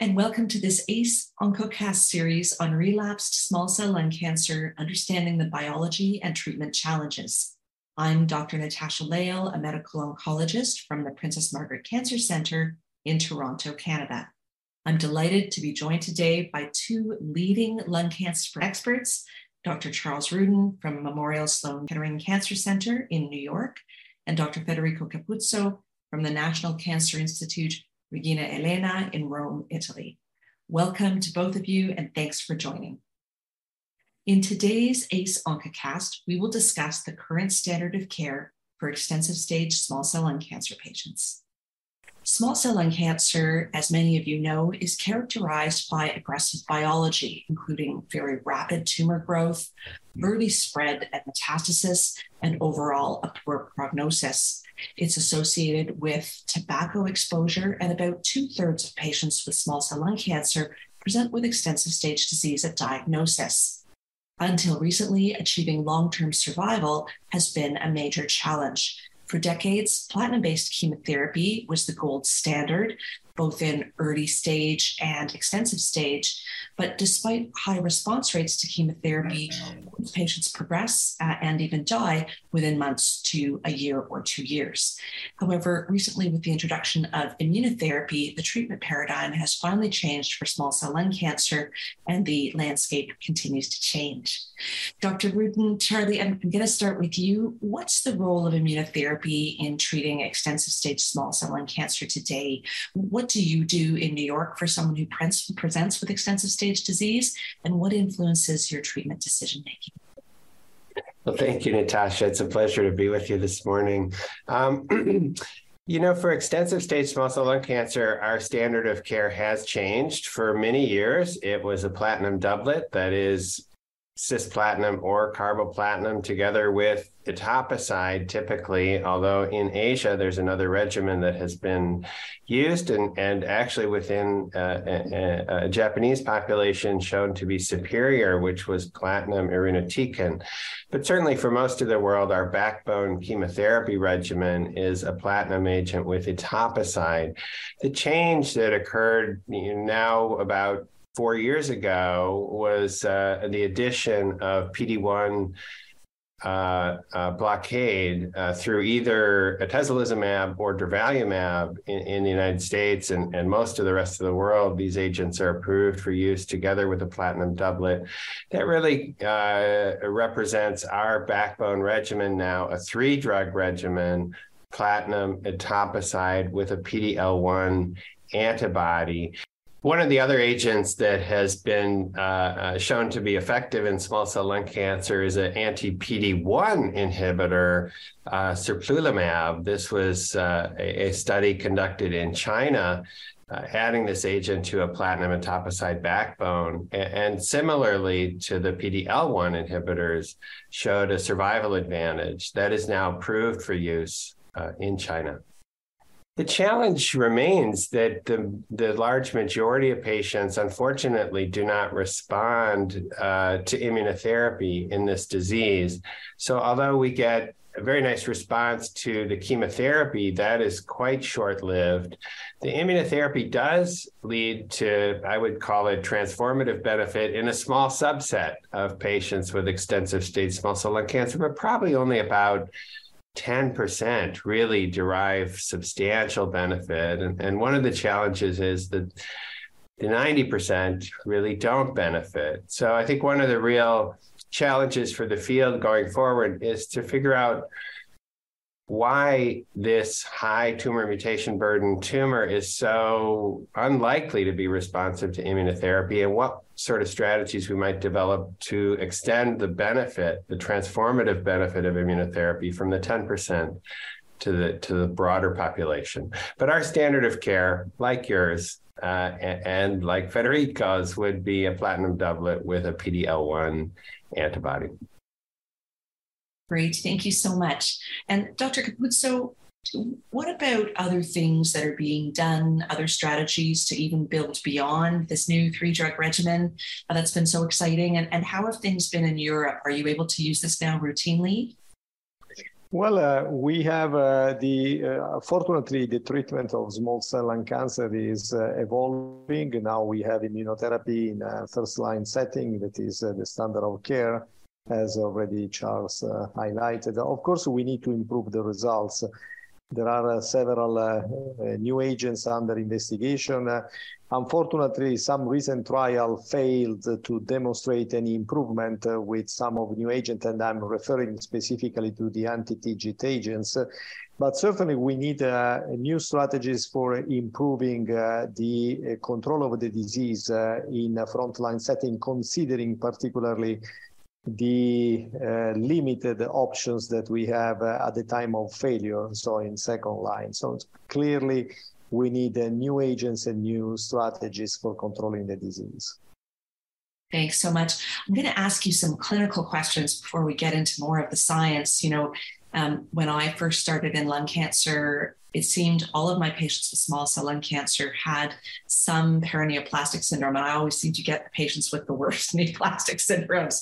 and welcome to this ACE OncoCast series on relapsed small cell lung cancer, understanding the biology and treatment challenges. I'm Dr. Natasha Leighl, a medical oncologist from the Princess Margaret Cancer Center in Toronto, Canada. I'm delighted to be joined today by two leading lung cancer experts, Dr. Charles Rudin from Memorial Sloan Kettering Cancer Center in New York, and Dr. Federico Cappuzzo from the National Cancer Institute Regina Elena in Rome, Italy. Welcome to both of you and thanks for joining. In today's ACE OncoCast, we will discuss the current standard of care for extensive stage small cell lung cancer patients. Small cell lung cancer, as many of you know, is characterized by aggressive biology, including very rapid tumor growth, early spread and metastasis, and overall a poor prognosis. It's associated with tobacco exposure, and about two thirds of patients with small cell lung cancer present with extensive stage disease at diagnosis. Until recently, achieving long term survival has been a major challenge. For decades, platinum based chemotherapy was the gold standard, both in early stage and extensive stage. But despite high response rates to chemotherapy, patients progress uh, and even die within months to a year or two years. However, recently, with the introduction of immunotherapy, the treatment paradigm has finally changed for small cell lung cancer, and the landscape continues to change. Dr. Rudin, Charlie, I'm going to start with you. What's the role of immunotherapy in treating extensive stage small cell lung cancer today? What do you do in New York for someone who presents with extensive stage disease, and what influences your treatment decision making? Well, thank you, Natasha. It's a pleasure to be with you this morning. Um, you know, for extensive stage small cell lung cancer, our standard of care has changed. For many years, it was a platinum doublet that is cisplatin or carboplatin together with etoposide typically although in asia there's another regimen that has been used and, and actually within uh, a, a, japanese population shown to be superior which was platinum irinotecan. But certainly for most of the world our backbone chemotherapy regimen is a platinum agent with etoposide. The change that occurred now about four years ago was uh, the addition of PD1 uh, uh, blockade uh, through either atezolizumab or durvalumab in, in, the United States and, and most of the rest of the world. These agents are approved for use together with a platinum doublet. That really uh, represents our backbone regimen now, a three drug regimen platinum etoposide with a PD-L1 antibody. One of the other agents that has been uh, uh, shown to be effective in small cell lung cancer is an anti PD1 inhibitor, uh, serplulimab. This was uh, a, a, study conducted in China. Uh, adding this agent to a platinum and etoposide backbone, and, and similarly to the PD-L1 inhibitors, showed a survival advantage that is now approved for use uh, in China. The challenge remains that the, the large majority of patients, unfortunately, do not respond uh, to immunotherapy in this disease. So, although we get a very nice response to the chemotherapy, that is quite short lived. The immunotherapy does lead to, I would call it, transformative benefit in a small subset of patients with extensive stage small cell lung cancer, but probably only about 10% really derive substantial benefit. And, and one of the challenges is that the 90% really don't benefit. So I think one of the real challenges for the field going forward is to figure out why this high tumor mutation burden tumor is so unlikely to be responsive to immunotherapy and what sort of strategies we might develop to extend the benefit, the transformative benefit of immunotherapy from the 10% to the to the broader population. But our standard of care, like yours, uh, and, and like Federico's, would be a platinum doublet with a PD-L1 antibody. Great, thank you so much. And Dr. Cappuzzo, what about other things that are being done, other strategies to even build beyond this new three drug regimen uh, that's been so exciting? And, and how have things been in Europe? Are you able to use this now routinely? Well, uh, we have uh, the uh, fortunately the treatment of small cell lung cancer is uh, evolving. Now we have immunotherapy in a first line setting that is uh, the standard of care, as already Charles uh, highlighted. Of course, we need to improve the results. There are several new agents under investigation. Unfortunately, some recent trial failed to demonstrate any improvement uh, with some of new agents, and I'm referring specifically to the anti-TIGIT agents. But certainly, we need uh, new strategies for improving uh, the uh, control of the disease uh, in a frontline setting, considering particularly the uh, limited options that we have at the time of failure, so in second line. So clearly, we need uh, new agents and new strategies for controlling the disease. Thanks so much. I'm going to ask you some clinical questions before we get into more of the science. You know, um, when I first started in lung cancer, it seemed all of my patients with small cell lung cancer had some paraneoplastic syndrome. And I always seem to get the patients with the worst neoplastic syndromes.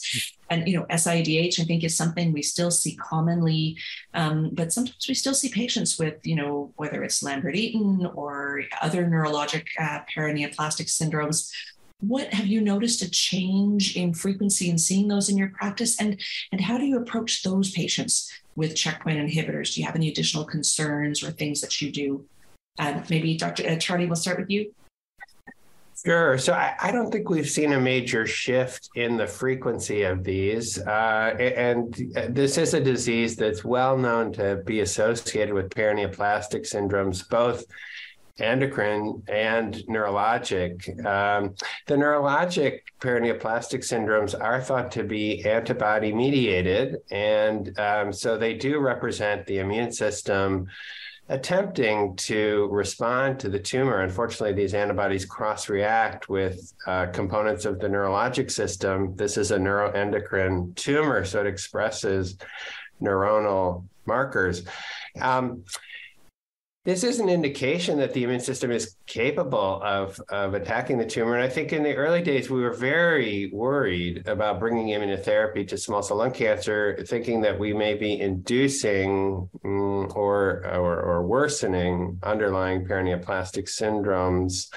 And, you know, SIADH, I think, is something we still see commonly. Um, but sometimes we still see patients with, you know, whether it's Lambert Eaton or other neurologic uh, paraneoplastic syndromes what have you noticed a change in frequency in seeing those in your practice and and how do you approach those patients with checkpoint inhibitors do you have any additional concerns or things that you do uh, maybe dr uh, charlie we'll start with you Sure. So I, I, don't think we've seen a major shift in the frequency of these. Uh, and this is a disease that's well known to be associated with paraneoplastic syndromes, both endocrine and neurologic. Um, the neurologic paraneoplastic syndromes are thought to be antibody mediated. And um, so they do represent the immune system attempting to respond to the tumor. Unfortunately, these antibodies cross react with uh, components of the neurologic system. This is a neuroendocrine tumor, so it expresses neuronal markers. Um, this is an indication that the immune system is capable of, of attacking the tumor. And I think in the early days, we were very worried about bringing immunotherapy to small cell lung cancer, thinking that we may be inducing mm, or, or, or worsening underlying paraneoplastic syndromes.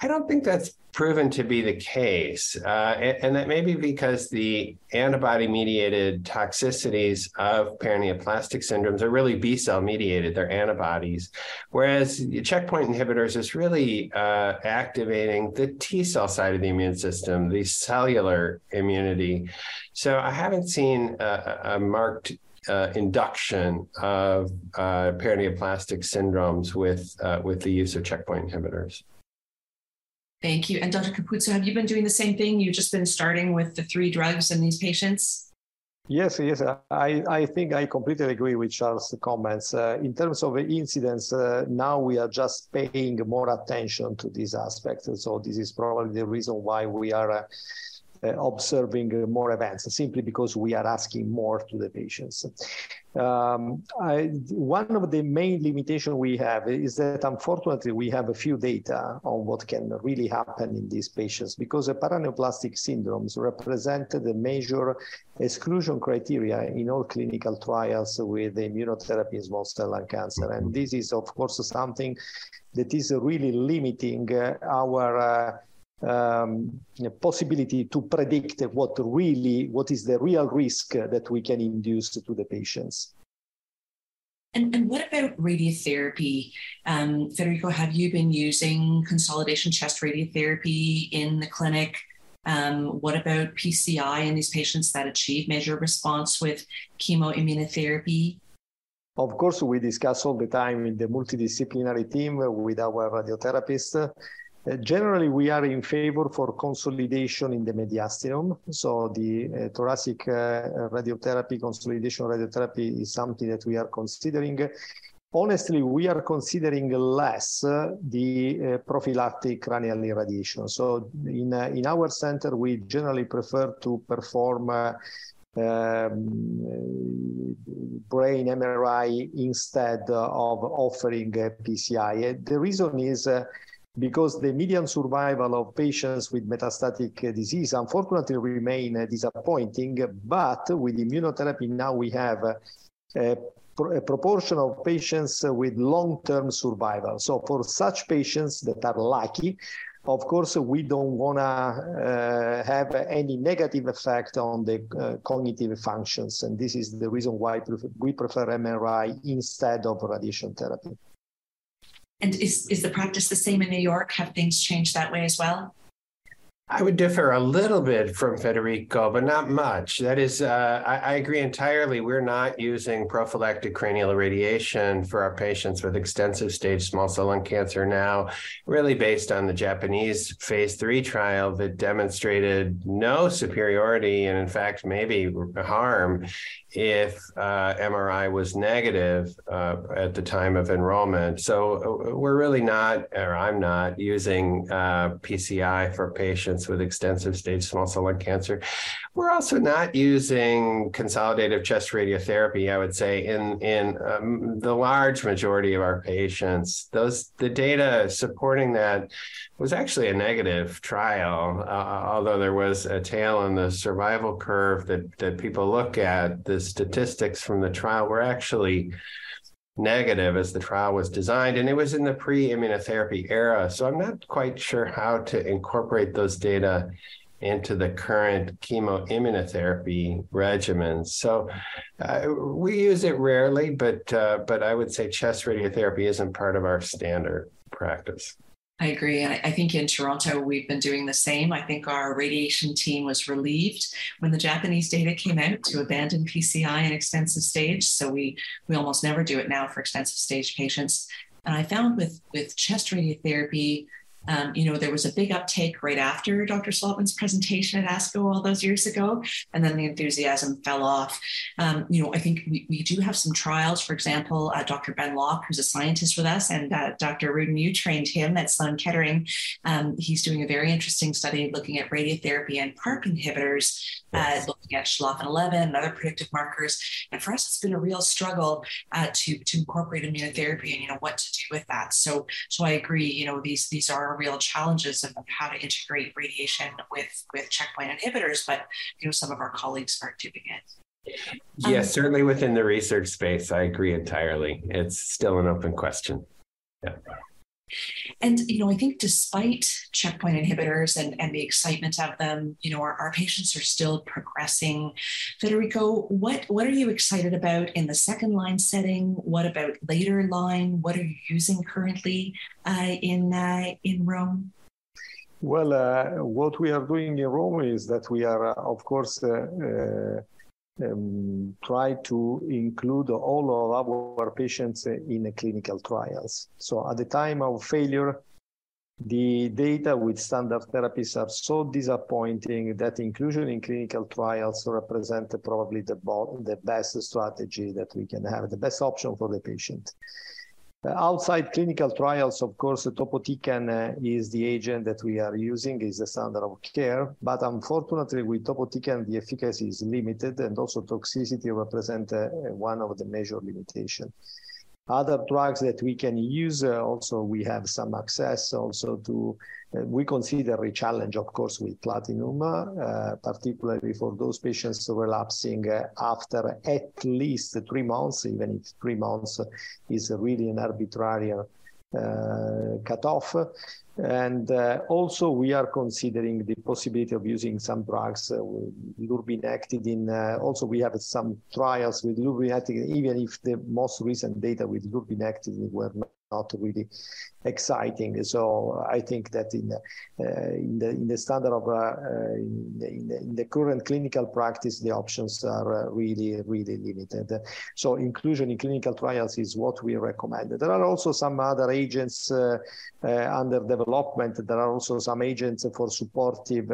I don't think that's proven to be the case. Uh, and, and, that may be because the antibody mediated toxicities of paraneoplastic syndromes are really B cell mediated, they're antibodies. Whereas checkpoint inhibitors is really uh, activating the T cell side of the immune system, the cellular immunity. So I haven't seen a, a marked uh, induction of uh, paraneoplastic syndromes with uh, with the use of checkpoint inhibitors. Thank you. And Dr. Cappuzzo, have you been doing the same thing? You've just been starting with the three drugs in these patients? Yes, yes. I, I think I completely agree with Charles' comments. Uh, in terms of incidence, uh, now we are just paying more attention to these aspects. So this is probably the reason why we are uh, observing more events simply because we are asking more to the patients. Um, I, one of the main limitations we have is that unfortunately we have a few data on what can really happen in these patients because the paraneoplastic syndromes represent the major exclusion criteria in all clinical trials with immunotherapy in small cell lung cancer. And this is, of course, something that is really limiting uh, our uh, um, possibility to predict what really what is the real risk that we can induce to the patients. And, and what about radiotherapy? Um, Federico, have you been using consolidation chest radiotherapy in the clinic? Um, what about PCI in these patients that achieve major response with chemoimmunotherapy? Of course, we discuss all the time in the multidisciplinary team with our radiotherapists uh, generally, we are in favor for consolidation in the mediastinum. So the uh, thoracic uh, radiotherapy, consolidation radiotherapy is something that we are considering. Honestly, we are considering less the uh, prophylactic cranial irradiation. So in, uh, in our center, we generally prefer to perform um, brain MRI instead of offering PCI. The reason is because the median survival of patients with metastatic disease unfortunately remain disappointing. But with immunotherapy now we have a, a proportion of patients with long-term survival. So for such patients that are lucky, of course, we don't want to uh, have any negative effect on the uh, cognitive functions. And this is the reason why we prefer MRI instead of radiation therapy. And is, is the practice the same in New York? Have things changed that way as well? I would differ a little bit from Federico, but not much. That is, uh, I, I, agree entirely. We're not using prophylactic cranial irradiation for our patients with extensive stage small cell lung cancer now, really based on the Japanese phase three trial that demonstrated no superiority and, in fact, maybe harm if uh, MRI was negative uh, at the time of enrollment. So uh, we're really not, or I'm not, using uh, PCI for patients with extensive stage small cell lung cancer. We're also not using consolidative chest radiotherapy. I would say in in um, the large majority of our patients, those the data supporting that was actually a negative trial. Uh, although there was a tail on the survival curve that that people look at, the statistics from the trial were actually negative as the trial was designed and it was in the pre-immunotherapy era so i'm not quite sure how to incorporate those data into the current chemoimmunotherapy regimens. So uh, we use it rarely, but uh, but I would say chest radiotherapy isn't part of our standard practice. I agree. I, I think in Toronto, we've been doing the same. I think our radiation team was relieved when the Japanese data came out to abandon PCI in extensive stage. So we, we almost never do it now for extensive stage patients. And I found with, with chest radiotherapy, um, you know, there was a big uptake right after Dr. Slotman's presentation at ASCO all those years ago, and then the enthusiasm fell off. Um, you know, I think we, we do have some trials. For example, uh, Dr. Ben Lok, who's a scientist with us, and uh, Dr. Rudin, you trained him at Sloan Kettering. Um, he's doing a very interesting study looking at radiotherapy and PARP inhibitors, uh, looking at schlafen 11 and other predictive markers. And for us, it's been a real struggle uh, to to incorporate immunotherapy and you know what to do with that. So, so I agree. You know, these these are real challenges of how to integrate radiation with with checkpoint inhibitors, but you know some of our colleagues are doing it. Yes, um, certainly within the research space, I agree entirely. It's still an open question. Yeah. And, you know, I think despite checkpoint inhibitors and, and the excitement of them, you know, our, our patients are still progressing. Federico, what, what are you excited about in the second line setting? What about later line? What are you using currently uh, in, uh, in Rome? Well, uh, what we are doing in Rome is that we are, uh, of course, uh, uh, um, try to include all of our patients in clinical trials. So at the time of failure, the data with standard therapies are so disappointing that inclusion in clinical trials represent probably the, the best strategy that we can have, the best option for the patient. Outside clinical trials, of course, topotecan uh, is the agent that we are using, is the standard of care. But unfortunately, with topotecan, the efficacy is limited and also toxicity represents uh, one of the major limitations. Other drugs that we can use, uh, also we have some access also to, uh, we consider a challenge, of course, with platinum, uh, particularly for those patients relapsing uh, after at least three months, even if three months is really an arbitrary cutoff. And uh, also, we are considering the possibility of using some drugs, uh, lurbinectidine. Uh, also, we have some trials with lurbinectidine, even if the most recent data with lurbinectidine were not really exciting. So I think that in uh, in the in the standard of uh, uh, in, the, in, the, in, the, current clinical practice, the options are uh, really really limited. So inclusion in clinical trials is what we recommend. There are also some other agents uh, uh, under development. There are also some agents for supportive.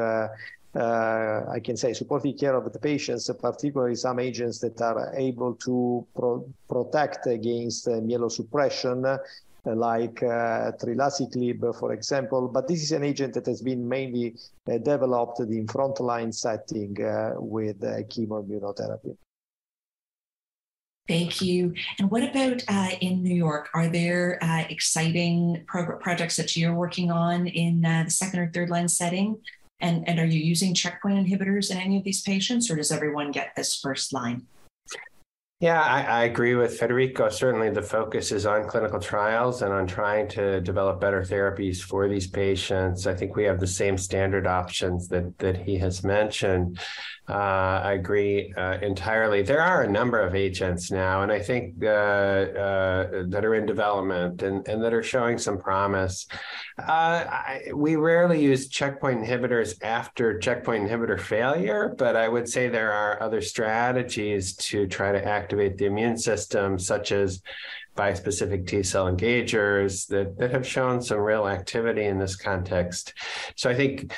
Uh, I can say supportive care of the patients, particularly some agents that are able to pro protect against uh, myelosuppression like uh, trilaciclib, for example. But this is an agent that has been mainly uh, developed in frontline setting uh, with uh, chemoimmunotherapy. Thank you. And what about uh, in New York? Are there uh, exciting pro- projects that you're working on in uh, the second or third line setting? And, and are you using checkpoint inhibitors in any of these patients, or does everyone get this first line? Yeah, I, I, agree with Federico. Certainly, the focus is on clinical trials and on trying to develop better therapies for these patients. I think we have the same standard options that that he has mentioned. Uh, I agree uh, entirely. There are a number of agents now, and I think uh, uh that are in development and, and that are showing some promise. Uh, I, we rarely use checkpoint inhibitors after checkpoint inhibitor failure, but I would say there are other strategies to try to activate the immune system, such as bispecific T cell engagers that, that have shown some real activity in this context. So I think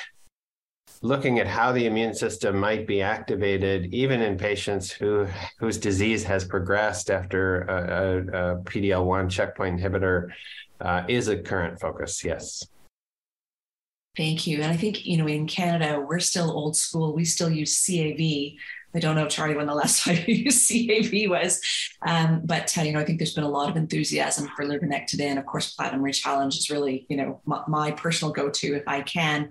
looking at how the immune system might be activated, even in patients who whose disease has progressed after a, a, a PD-L1 checkpoint inhibitor, uh, is a current focus. Yes. Thank you. And I think, you know, in Canada, we're still old school. We still use CAV I don't know, Charlie, when the last time you CAV was. Um, but, uh, you know, I think there's been a lot of enthusiasm for lurbinectedin. And of course, platinum rechallenge is really, you know, my, my personal go-to if I can,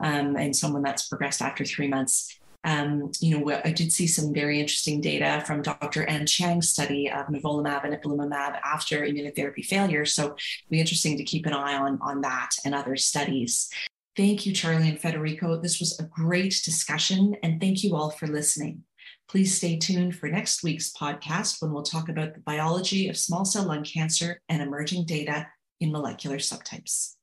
um, and someone that's progressed after three months. Um, you know, I did see some very interesting data from Dr. Anne Chiang's study of nivolumab and ipilimumab after immunotherapy failure. So it'll be interesting to keep an eye on, on that and other studies. Thank you, Charlie and Federico. This was a great discussion, and thank you all for listening. Please stay tuned for next week's podcast when we'll talk about the biology of small cell lung cancer and emerging data in molecular subtypes.